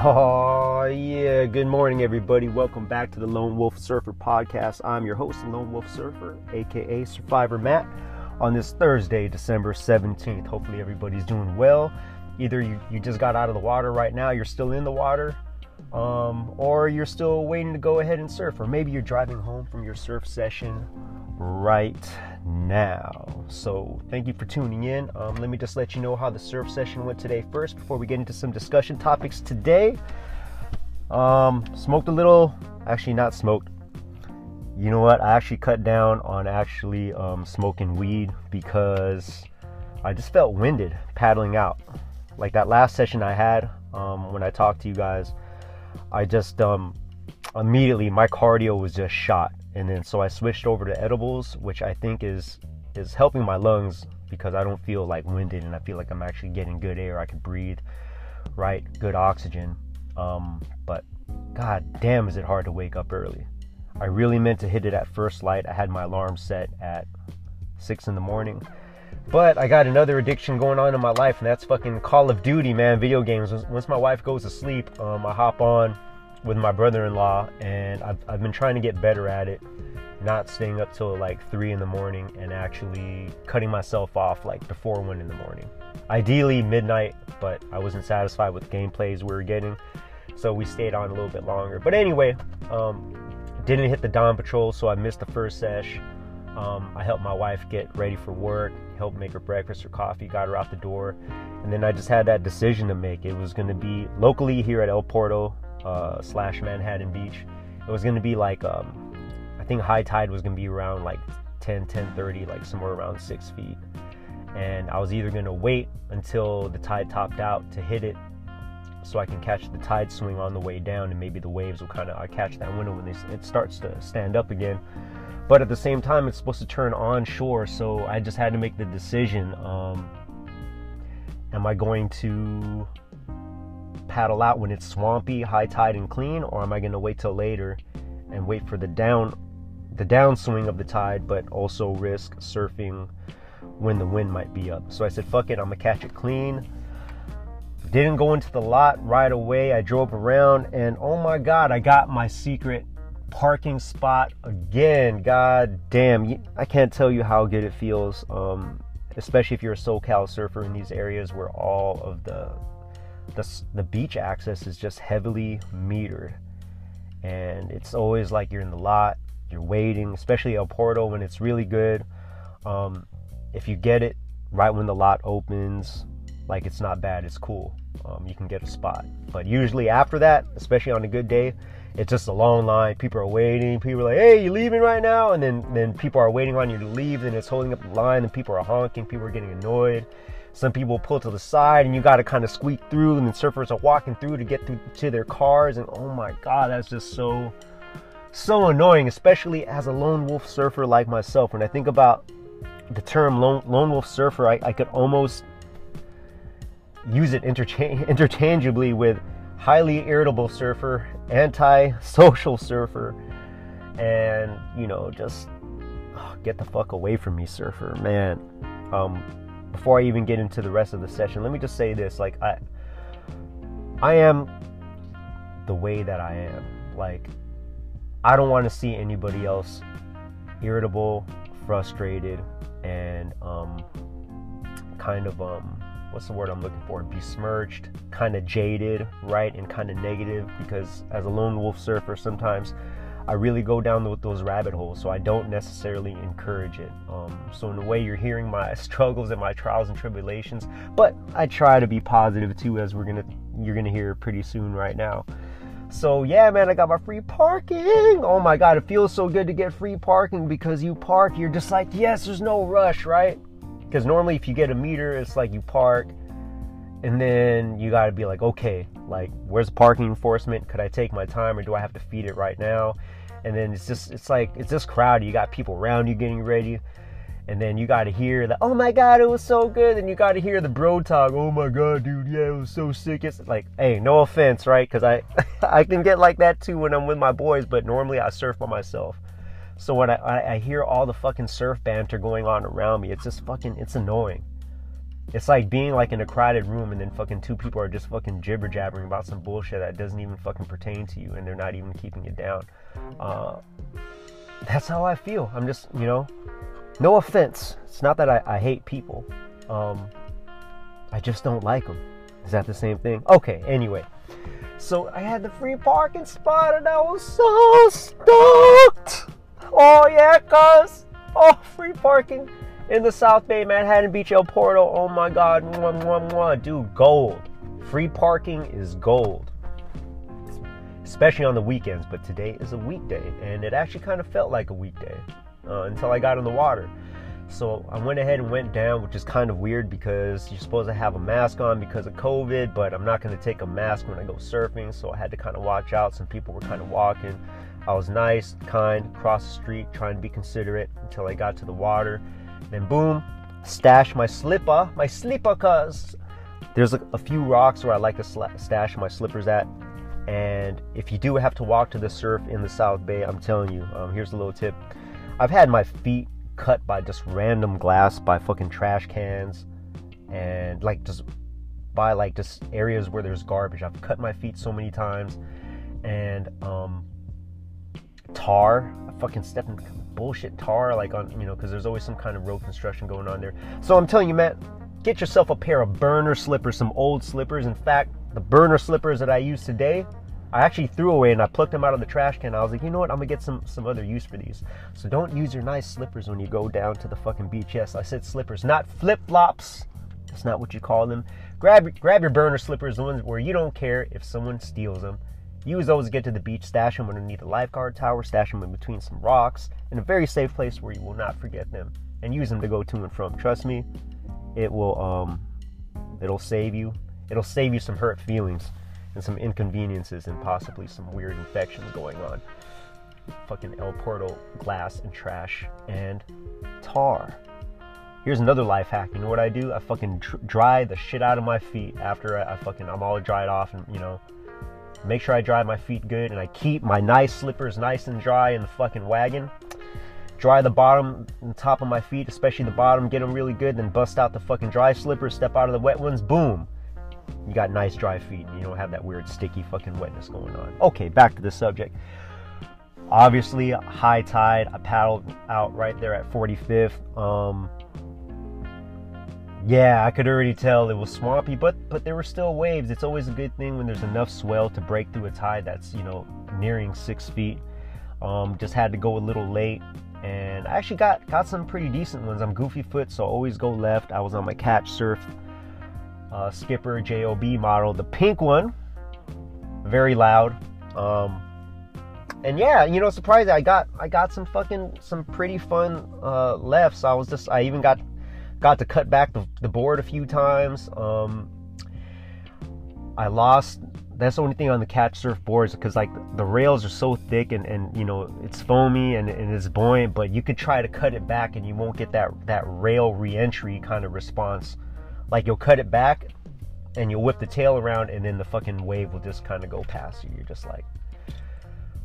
Oh, yeah. Good morning, everybody. Welcome back to the Lone Wolf Surfer podcast. I'm your host, Lone Wolf Surfer, aka Surfivor Matt, on this Thursday, December 17th. Hopefully, everybody's doing well. Either you, you just got out of the water right now, you're still in the water, um, or you're still waiting to go ahead and surf, or maybe you're driving home from your surf session right now. So, thank you for tuning in. Um, let me just let you know how the surf session went today first before we get into some discussion topics today. Um, smoked a little, actually, not smoked. You know what? I actually cut down on actually um, smoking weed because I just felt winded paddling out. Like that last session I had um, when I talked to you guys, I just um, immediately my cardio was just shot and then so I switched over to edibles, which I think is is helping my lungs because I don't feel like winded and I feel like I'm actually getting good air. I can breathe, right? Good oxygen. Um, but god damn, is it hard to wake up early. I really meant to hit it at first light. I had my alarm set at six in the morning. But I got another addiction going on in my life, and that's fucking Call of Duty, man. Video games. Once my wife goes to sleep, um, I hop on with my brother-in-law and I've, I've been trying to get better at it not staying up till like 3 in the morning and actually cutting myself off like before 1 in the morning ideally midnight but i wasn't satisfied with the gameplays we were getting so we stayed on a little bit longer but anyway um, didn't hit the dawn patrol so i missed the first sesh um, i helped my wife get ready for work helped make her breakfast or coffee got her out the door and then i just had that decision to make it was going to be locally here at el porto uh, slash Manhattan Beach. It was gonna be like um, I think high tide was gonna be around like 10, 10 30, like somewhere around six feet. And I was either gonna wait until the tide topped out to hit it so I can catch the tide swing on the way down, and maybe the waves will kind of catch that window when they, it starts to stand up again. But at the same time, it's supposed to turn onshore, so I just had to make the decision: um, Am I going to paddle out when it's swampy, high tide, and clean, or am I going to wait till later and wait for the down, the downswing of the tide, but also risk surfing when the wind might be up? So I said, "Fuck it, I'm gonna catch it clean." Didn't go into the lot right away. I drove around, and oh my god, I got my secret parking spot again. God damn, I can't tell you how good it feels. Um, especially if you're a SoCal surfer in these areas where all of the the, the beach access is just heavily metered. And it's always like you're in the lot, you're waiting, especially El Porto when it's really good. Um, if you get it right when the lot opens, like it's not bad, it's cool. Um, you can get a spot. But usually after that, especially on a good day, it's just a long line. People are waiting. People are like, "Hey, you leaving right now?" And then then people are waiting on you to leave. And it's holding up the line, and people are honking. People are getting annoyed. Some people pull to the side and you got to kind of squeak through, and then surfers are walking through to get through to their cars. And oh my God, that's just so, so annoying, especially as a lone wolf surfer like myself. When I think about the term lone, lone wolf surfer, I, I could almost use it interchange, interchangeably with highly irritable surfer, anti-social surfer, and you know, just oh, get the fuck away from me, surfer, man. Um, before I even get into the rest of the session, let me just say this: like I, I am the way that I am. Like I don't want to see anybody else irritable, frustrated, and um, kind of um, what's the word I'm looking for? Besmirched, kind of jaded, right, and kind of negative. Because as a lone wolf surfer, sometimes I really go down those rabbit holes, so I don't necessarily encourage it. Um, so in a way, you're hearing my struggles and my trials and tribulations, but I try to be positive too, as we're gonna you're gonna hear pretty soon right now. So yeah, man, I got my free parking. Oh my god, it feels so good to get free parking because you park, you're just like, yes, there's no rush, right? Because normally, if you get a meter, it's like you park, and then you got to be like, okay, like where's the parking enforcement? Could I take my time, or do I have to feed it right now? and then it's just it's like it's just crowded. You got people around you getting ready and then you got to hear the oh my god it was so good. And you got to hear the bro talk oh my god dude yeah it was so sick. It's like hey no offense right? Because i i can get like that too when i'm with my boys but normally i surf by myself so when I, I, hear all the fucking surf banter going on around me it's just fucking it's annoying it's like being like in a crowded room and then fucking two people are just fucking jibber jabbering about some bullshit that doesn't even fucking pertain to you and they're not even keeping it down. Uh, that's how I feel. I'm just, you know, no offense. It's not that I, I hate people. Um, I just don't like them. Is that the same thing? Okay, anyway. So I had the free parking spot and I was so stoked. Oh yeah, cuz. Oh, free parking in the South Bay, Manhattan Beach, El Porto. Oh my God, mwah, mwah, mwah. dude, gold. Free parking is gold, especially on the weekends. But today is a weekday, and it actually kind of felt like a weekday uh, until I got in the water. So I went ahead and went down, which is kind of weird because you're supposed to have a mask on because of COVID, but I'm not going to take a mask when I go surfing, so I had to kind of watch out. Some people were kind of walking. I was nice, kind, across the street, trying to be considerate until I got to the water. Then boom, stash my slipper, my slipper, cuz there's a, a, few rocks where I like to sla- stash my slippers at. And if you do have to walk to the surf in the South Bay, I'm telling you, um, here's a little tip. I've had my feet cut by just random glass, by fucking trash cans, and like just by like just areas where there's garbage. I've cut my feet so many times, and um, tar. I fucking stepped in bullshit tar, like on, you know, because there's always some kind of road construction going on there. So I'm telling you, Matt, get yourself a pair of burner slippers, some old slippers. In fact, the burner slippers that I use today, I actually threw away and I plucked them out of the trash can. I was like, you know what? I'm gonna get some some other use for these. So don't use your nice slippers when you go down to the fucking beach. Yes, I said slippers, not flip flops. That's not what you call them. Grab grab your burner slippers, the ones where you don't care if someone steals them. Use those to get to the beach, stash them underneath a lifeguard tower, stash them in between some rocks, in a very safe place where you will not forget them, and use them to go to and from. Trust me, it will um, it'll save you. It'll save you some hurt feelings and some inconveniences and possibly some weird infections going on. Fucking El Porto glass and trash and tar. Here's another life hack. You know what I do? I fucking dry the shit out of my feet after I, I fucking I'm all dried off and you know Make sure I dry my feet good and I keep my nice slippers nice and dry in the fucking wagon. Dry the bottom and top of my feet, especially the bottom, get them really good, then bust out the fucking dry slippers, step out of the wet ones, boom. You got nice dry feet and you don't have that weird sticky fucking wetness going on. Okay, back to the subject. Obviously, high tide. I paddled out right there at 45th. Um, yeah, I could already tell it was swampy, but but there were still waves. It's always a good thing when there's enough swell to break through a tide that's you know nearing six feet. Um, just had to go a little late, and I actually got got some pretty decent ones. I'm goofy foot, so always go left. I was on my catch surf uh, skipper JOB model, the pink one, very loud. Um, and yeah, you know, surprising, I got I got some fucking some pretty fun uh, lefts. I was just I even got got to cut back the, the board a few times. Um, I lost. That's the only thing on the catch surf boards because like the rails are so thick and, and you know it's foamy and, and it's buoyant, but you could try to cut it back and you won't get that that rail reentry kind of response. Like you'll cut it back and you'll whip the tail around and then the fucking wave will just kind of go past you. You're just like,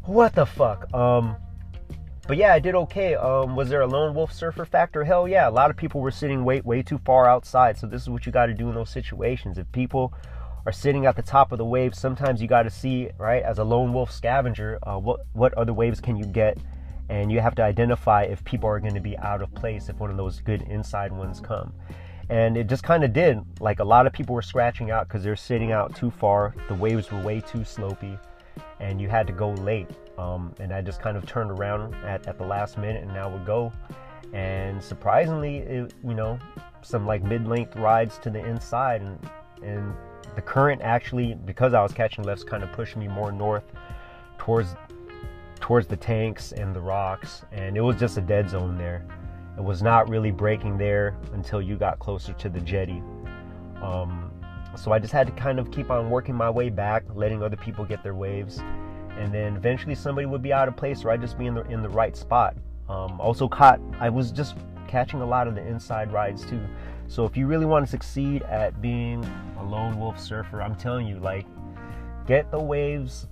what the fuck? Um, but yeah, I did okay. Um, was there a lone wolf surfer factor? Hell yeah. A lot of people were sitting way way too far outside. So this is what you got to do in those situations. If people are sitting at the top of the wave, sometimes you got to see right as a lone wolf scavenger uh, what what other waves can you get, and you have to identify if people are going to be out of place if one of those good inside ones come. And it just kind of did. Like a lot of people were scratching out because they're sitting out too far. The waves were way too slopey, and you had to go late. Um, and I just kind of turned around at, at the last minute and now would go. And surprisingly, it, you know, some like mid-length rides to the inside and and the current actually because I was catching lefts kind of pushed me more north towards towards the tanks and the rocks and it was just a dead zone there. It was not really breaking there until you got closer to the jetty. Um, so I just had to kind of keep on working my way back, letting other people get their waves and then eventually somebody would be out of place or I'd just be in the in the right spot. Um, also caught I was just catching a lot of the inside rides too. So if you really want to succeed at being a lone wolf surfer, I'm telling you, like, get the waves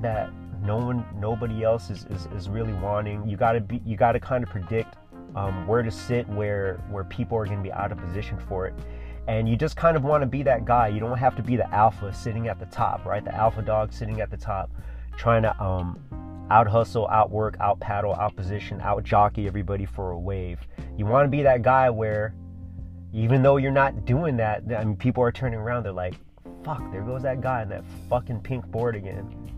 that no one, nobody else is, is, is really wanting. You gotta be, you gotta kind of predict um, where to sit, where where people are to be out of position for it, and you just kind of want to be that guy. You don't have to be the alpha sitting at the top, right? The alpha dog sitting at the top, trying to um, out hustle, out work, out paddle, out position, out jockey everybody for a wave. You want to be that guy where, even though you're not doing that, I mean, people are turning around. They're like, "Fuck, there goes that guy on that fucking pink board again."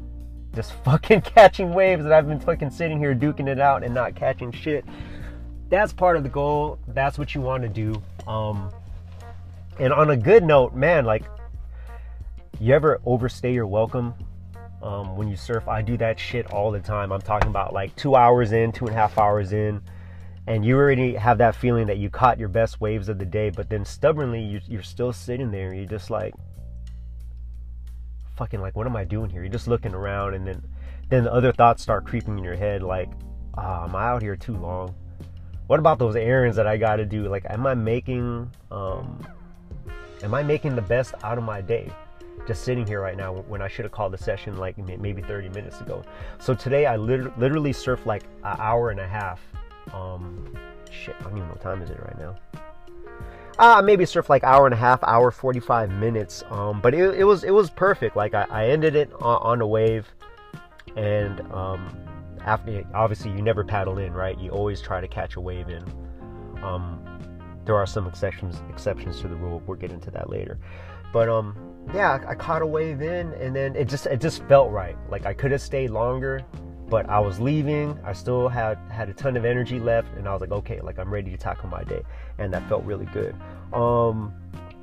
Just fucking catching waves that I've been fucking sitting here duking it out and not catching shit. That's part of the goal. That's what you want to do. Um, and on a good note, man, like, you ever overstay your welcome um, when you surf? I do that shit all the time. I'm talking about like two hours in, two and a half hours in, and you already have that feeling that you caught your best waves of the day, but then stubbornly you, you're still sitting there. You're just like, fucking like, what am I doing here? You're just looking around, and then then the other thoughts start creeping in your head, like, oh, am I out here too long? What about those errands that I got to do? Like, am I making um, am I making the best out of my day? Just sitting here right now when I should have called the session like maybe 30 minutes ago. So today I literally, literally surfed like an hour and a half. Um, shit, I don't even know what time is it right now uh, maybe surf like hour and a half, hour 45 minutes. Um, but it, it was it was perfect. Like I, I ended it on, on a wave, and um, after obviously you never paddle in, right? You always try to catch a wave in. Um, there are some exceptions exceptions to the rule. We'll get into that later. But um, yeah, I, I caught a wave in, and then it just it just felt right. Like I could have stayed longer, but I was leaving. I still had had a ton of energy left, and I was like, okay, like I'm ready to tackle my day, and that felt really good. Um,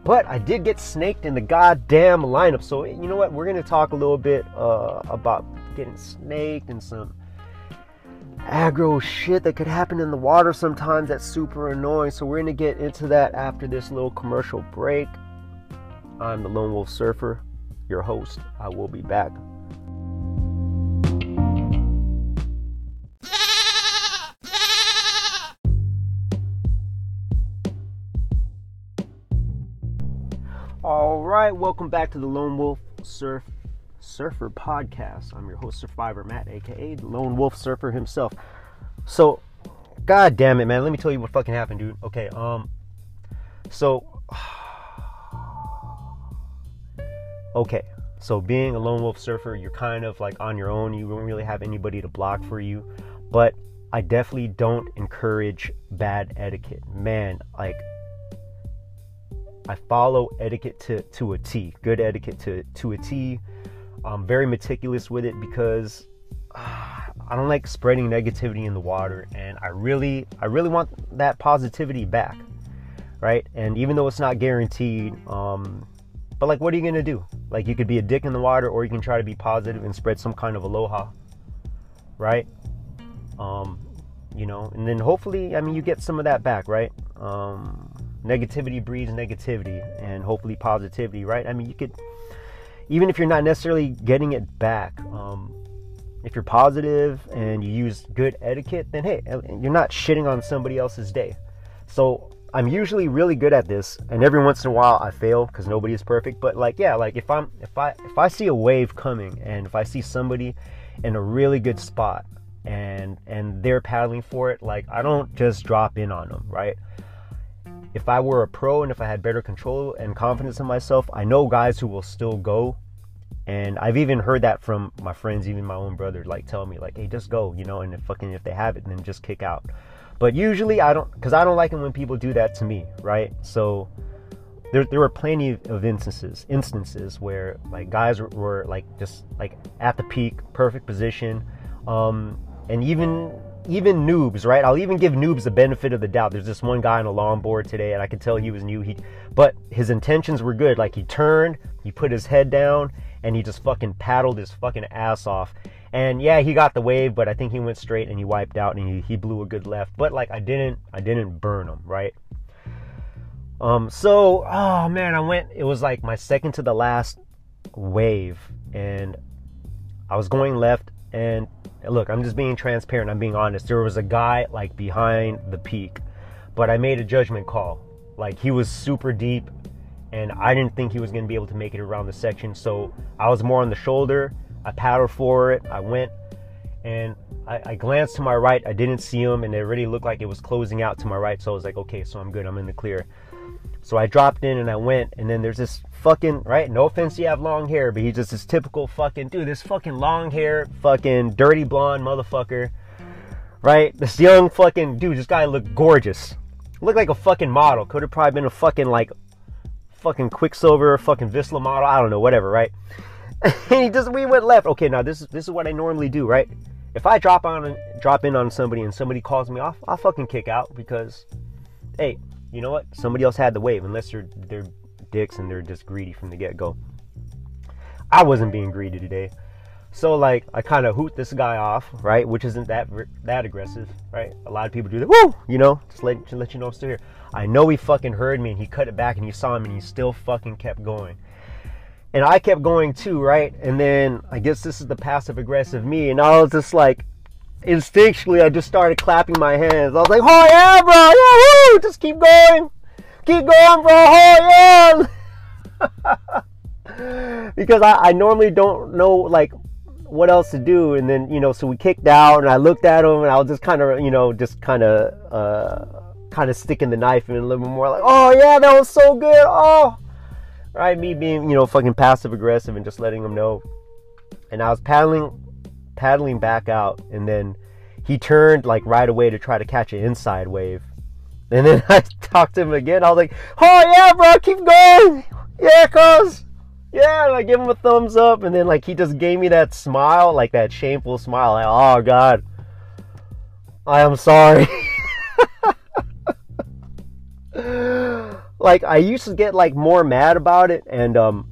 but I did get snaked in the goddamn lineup. So you know what? We're gonna talk a little bit uh, about getting snaked and some aggro shit that could happen in the water sometimes. That's super annoying. So we're gonna get into that after this little commercial break. I'm the Lone Wolf Surfer, your host. I will be back. All right, welcome back to the Lone Wolf Surf Surfer podcast. I'm your host, Surfivor Matt, aka Lone Wolf Surfer himself. So, god damn it, man, let me tell you what fucking happened, dude. Okay, um, so, okay, so being a lone wolf surfer, you're kind of like on your own. You don't really have anybody to block for you, but I definitely don't encourage bad etiquette. Man, like I follow etiquette to, to a T, good etiquette to, to a T. I'm very meticulous with it because uh, I don't like spreading negativity in the water, and I really, I really want that positivity back, right? And even though it's not guaranteed, um, but like, what are you gonna do? Like, you could be a dick in the water, or you can try to be positive and spread some kind of aloha, right? Um, you know, and then hopefully, I mean, you get some of that back, right? Um, negativity breeds negativity and hopefully positivity, right? I mean, you could, even if you're not necessarily getting it back, um, if you're positive and you use good etiquette, then hey, you're not shitting on somebody else's day. So I'm usually really good at this, and every once in a while I fail because nobody is perfect. But like, yeah, like if I'm if I if I see a wave coming and if I see somebody in a really good spot and and they're paddling for it, like I don't just drop in on them, right? If I were a pro and if I had better control and confidence in myself, I know guys who will still go. And I've even heard that from my friends, even my own brother, like tell me, like, hey, just go, you know, and if fucking if they have it, then just kick out. But usually I don't, because I don't like it when people do that to me, right? So there, there were plenty of instances, instances where like guys were, were like just like at the peak, perfect position, um, and even even noobs, right? I'll even give noobs the benefit of the doubt. There's this one guy on a longboard today, and I could tell he was new. He, but his intentions were good. Like he turned, he put his head down, and he just fucking paddled his fucking ass off. And yeah, he got the wave, but I think he went straight and he wiped out and he, he blew a good left. But like I didn't, I didn't burn him, right? Um, so oh man, I went. It was like my second to the last wave, and I was going left, and look, I'm just being transparent. I'm being honest. There was a guy like behind the peak, but I made a judgment call. Like he was super deep, and I didn't think he was going to be able to make it around the section. So I was more on the shoulder. I paddled for it. I went, and I, I glanced to my right. I didn't see him, and it already looked like it was closing out to my right. So I was like, okay, so I'm good. I'm in the clear. So I dropped in and I went, and then there's this fucking right. No offense, you have long hair, but he's just this typical fucking dude. This fucking long hair, fucking dirty blonde motherfucker, right? This young fucking dude. This guy looked gorgeous. Looked like a fucking model. Could have probably been a fucking like, fucking Quiksilver, fucking Vissla model. I don't know, whatever, right? and he just we went left. Okay, now this is this is what I normally do, right? If I drop on drop in on somebody and somebody calls me off, I'll fucking kick out because, hey, you know what? Somebody else had the wave, unless they're they're dicks and they're just greedy from the get go. I wasn't being greedy today. So like I kind of hoot this guy off, right? Which isn't that that aggressive, right? A lot of people do that. Woo, you know, just let let you know I'm still here. I know he fucking heard me and he cut it back and he saw him and he still fucking kept going. And I kept going too, right? And then I guess this is the passive aggressive me, and I was just like, instinctually, I just started clapping my hands. I was like, "Oh yeah, bro! Woo! Just keep going, keep going, bro! Oh yeah!" because I, I normally don't know like what else to do, and then you know, so we kicked out, and I looked at him, and I was just kind of, you know, just kind of, uh, kind of sticking the knife in a little bit more, like, "Oh yeah, that was so good! Oh." right? Me being, you know, fucking passive aggressive and just letting him know. And I was paddling, paddling back out, and then he turned like right away to try to catch an inside wave. And then I talked to him again. I was like, "Oh yeah, bro, keep going, yeah, cuz." Yeah, and I give him a thumbs up, and then like he just gave me that smile, like that shameful smile. Like, oh god, I am sorry. like I used to get like more mad about it, and um,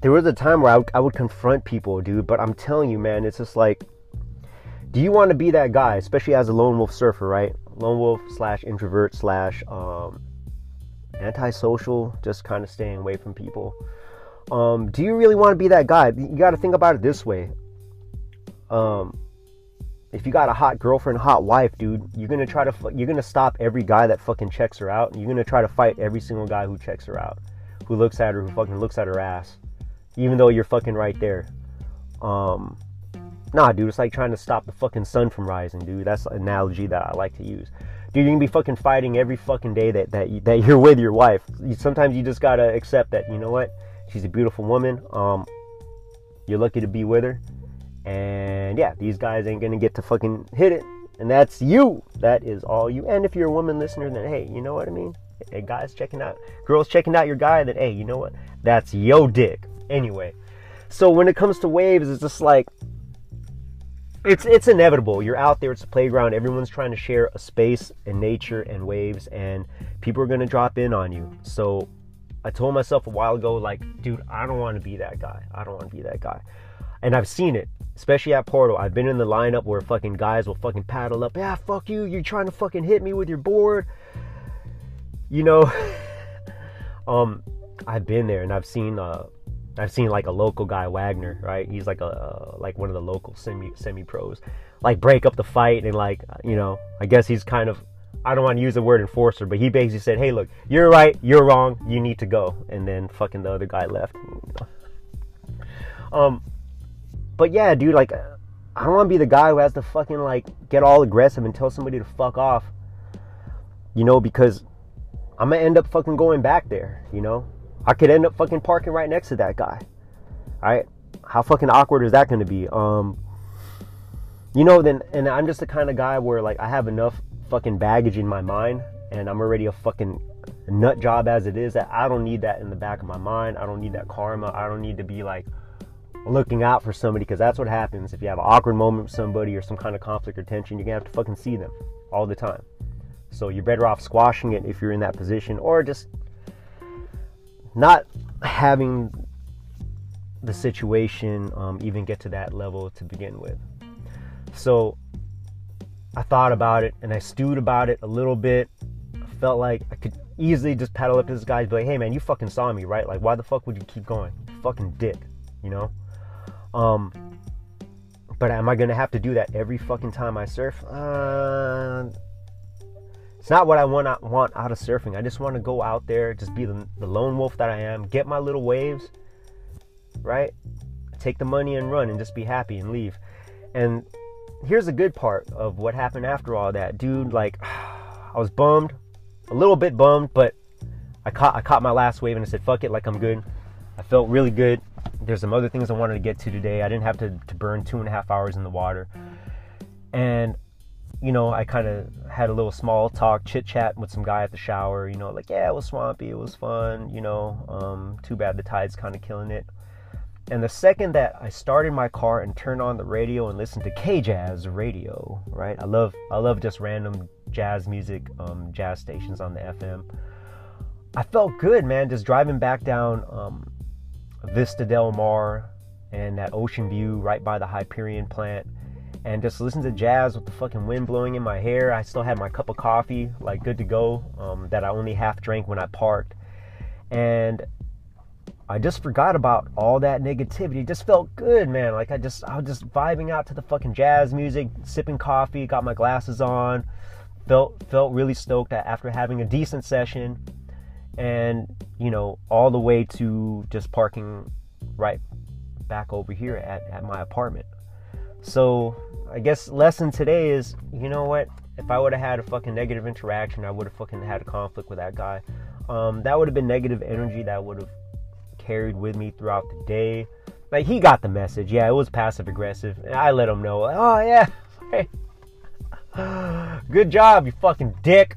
there was a time where I, w- I would confront people, dude. But I'm telling you, man, it's just like, do you want to be that guy, especially as a lone wolf surfer, right? Lone wolf slash introvert slash um, antisocial, just kind of staying away from people. Um, do you really want to be that guy? You got to think about it this way. Um, if you got a hot girlfriend, hot wife, dude, you're gonna try to you're gonna stop every guy that fucking checks her out, you're gonna try to fight every single guy who checks her out, who looks at her, who fucking looks at her ass, even though you're fucking right there. Um, nah, dude, it's like trying to stop the fucking sun from rising, dude. That's an analogy that I like to use. Dude, you can be fucking fighting every fucking day that that you, that you're with your wife. Sometimes you just gotta accept that you know what, she's a beautiful woman. Um, you're lucky to be with her and yeah, these guys ain't gonna get to fucking hit it. And that's you. That is all you. And if you're a woman listener, then hey, you know what I mean? Hey, guys checking out, girls checking out your guy, then hey, you know what? That's yo dick. Anyway, so when it comes to waves, it's just like it's it's inevitable. You're out there, it's a playground. Everyone's trying to share a space and nature and waves, and people are gonna drop in on you. So I told myself a while ago, like, dude, I don't want to be that guy. I don't want to be that guy. And I've seen it especially at Porto, I've been in the lineup where fucking guys will fucking paddle up. Yeah, fuck you. You're trying to fucking hit me with your board. You know, um, I've been there and I've seen uh, I've seen like a local guy Wagner, right? He's like a like one of the local semi semi pros, like break up the fight and like you know, I guess he's kind of I don't want to use the word enforcer, but he basically said, "Hey, look, you're right, you're wrong, you need to go," and then fucking the other guy left. um, but yeah, dude, like, I don't want to be the guy who has to fucking like get all aggressive and tell somebody to fuck off. You know, because I'm gonna end up fucking going back there. You know, I could end up fucking parking right next to that guy. All right, how fucking awkward is that gonna be? Um, you know, then, and I'm just the kind of guy where like I have enough fucking baggage in my mind, and I'm already a fucking nut job as it is that I don't need that in the back of my mind. I don't need that karma. I don't need to be like looking out for somebody because that's what happens if you have an awkward moment with somebody or some kind of conflict or tension you're gonna have to fucking see them all the time so you're better off squashing it if you're in that position or just not having the situation um, even get to that level to begin with. So i thought about it and i stewed about it a little bit. I felt like i could easily just paddle up to this guy and be like hey man you fucking saw me right? Like why the fuck would you keep going? Fucking dick you know? Um, but am I gonna have to do that every fucking time I surf? Uh, it's not what I want want out of surfing. I just want to go out there, just be the, the lone wolf that I am, get my little waves, right? Take the money and run, and just be happy and leave. And here's the good part of what happened after all that, dude. Like, I was bummed, a little bit bummed, but I caught I caught my last wave and I said, "Fuck it," like I'm good. I felt really good. There's some other things I wanted to get to today. I didn't have to, to burn two and a half hours in the water, and you know, I kind of had a little small talk, chit chat with some guy at the shower. You know, like, yeah, it was swampy, it was fun. You know, um, too bad the tide's kind of killing it. And the second that I started my car and turned on the radio and listened to K Jazz radio, right? I love I love just random jazz music, um, jazz stations on the FM. I felt good, man, just driving back down um, Vista Del Mar and that ocean view right by the Hyperion plant and just listen to jazz with the fucking wind blowing in my hair. I still had my cup of coffee, like good to go, um, that I only half drank when I parked. And I just forgot about all that negativity. It just felt good, man. Like I just I was just vibing out to the fucking jazz music, sipping coffee, got my glasses on. Felt felt really stoked after having a decent session and, you know, all the way to just parking right back over here at, at my apartment. So I guess lesson today is, you know what? If I would have had a fucking negative interaction, I would have fucking had a conflict with that guy. Um, that would have been negative energy that would have carried with me throughout the day. Like he got the message. Yeah, it was passive aggressive. I let him know. Oh yeah, good job, you fucking dick.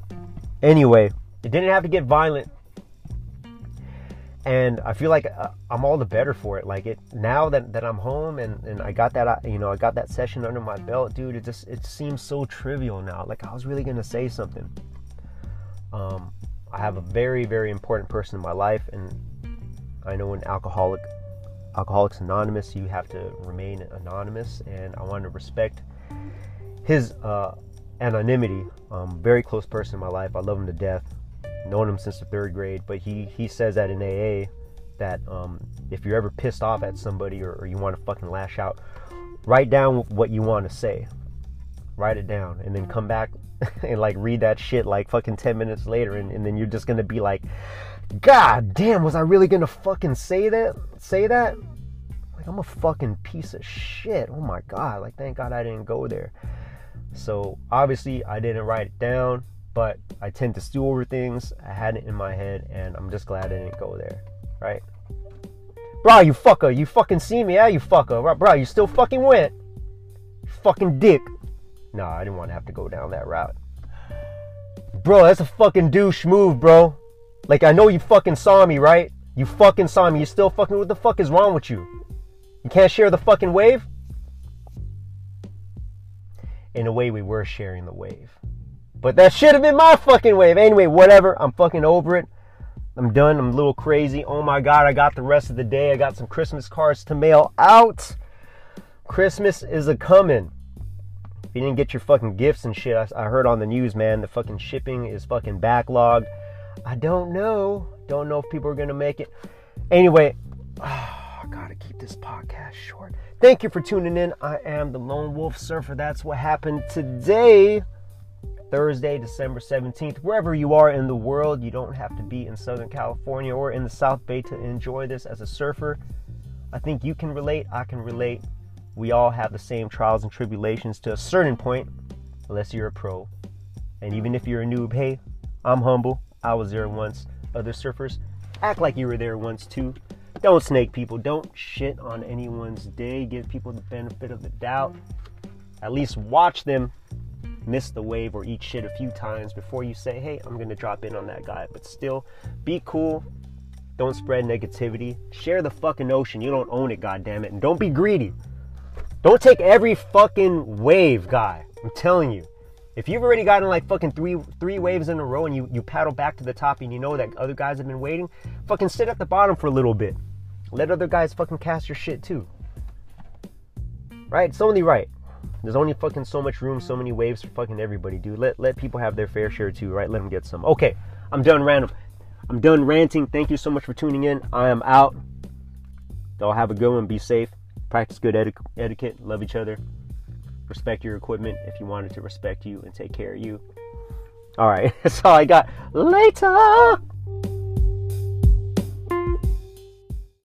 Anyway, it didn't have to get violent, and I feel like uh, I'm all the better for it. Like it now that, that I'm home and, and I got that uh, you know I got that session under my belt, dude. It just it seems so trivial now. Like I was really gonna say something. Um, I have a very very important person in my life, and I know in alcoholic Alcoholics Anonymous you have to remain anonymous, and I want to respect his uh, anonymity. Um, very close person in my life. I love him to death. Known him since the third grade, but he he says that in AA that um, if you're ever pissed off at somebody or, or you want to fucking lash out, write down what you want to say. Write it down and then come back and like read that shit like fucking 10 minutes later and, and then you're just gonna be like God damn, was I really gonna fucking say that? Say that? Like, I'm a fucking piece of shit. Oh my God. Like, thank God I didn't go there. So, obviously, I didn't write it down, but I tend to stew over things. I had it in my head, and I'm just glad I didn't go there. Right? Bro, you fucker. You fucking see me, yeah? You fucker. Bro, you still fucking went. You fucking dick. Nah, I didn't want to have to go down that route. Bro, that's a fucking douche move, bro. Like, I know you fucking saw me, right? You fucking saw me. You still fucking, what the fuck is wrong with you? You can't share the fucking wave? In a way, we were sharing the wave. But that should have been my fucking wave. Anyway, whatever. I'm fucking over it. I'm done. I'm a little crazy. Oh my God, I got the rest of the day. I got some Christmas cards to mail out. Christmas is a coming. If you didn't get your fucking gifts and shit, I, I heard on the news, man, the fucking shipping is fucking backlogged. I don't know. Don't know if people are going to make it. Anyway, oh, I got to keep this podcast short. Thank you for tuning in. I am the Lone Wolf Surfer. That's what happened today, Thursday, December 17th. Wherever you are in the world, you don't have to be in Southern California or in the South Bay to enjoy this as a surfer. I think you can relate. I can relate. We all have the same trials and tribulations to a certain point, unless you're a pro. And even if you're a noob, hey, I'm humble. I was there once. Other surfers, act like you were there once too. Don't snake people. Don't shit on anyone's day. Give people the benefit of the doubt. At least watch them miss the wave or eat shit a few times before you say, hey, I'm going to drop in on that guy. But still, be cool. Don't spread negativity. Share the fucking ocean. You don't own it, goddammit. And don't be greedy. Don't take every fucking wave, guy. I'm telling you. If you've already gotten like fucking three three waves in a row and you, you paddle back to the top and you know that other guys have been waiting, fucking sit at the bottom for a little bit. Let other guys fucking cast your shit too. Right? It's only right. There's only fucking so much room, so many waves for fucking everybody, dude. Let let people have their fair share too, right? Let them get some. Okay, I'm done random. I'm done ranting. Thank you so much for tuning in. I am out. Y'all have a good one. Be safe. Practice good etiquette. Love each other respect your equipment if you wanted to respect you and take care of you. All right, that's all I got. Later.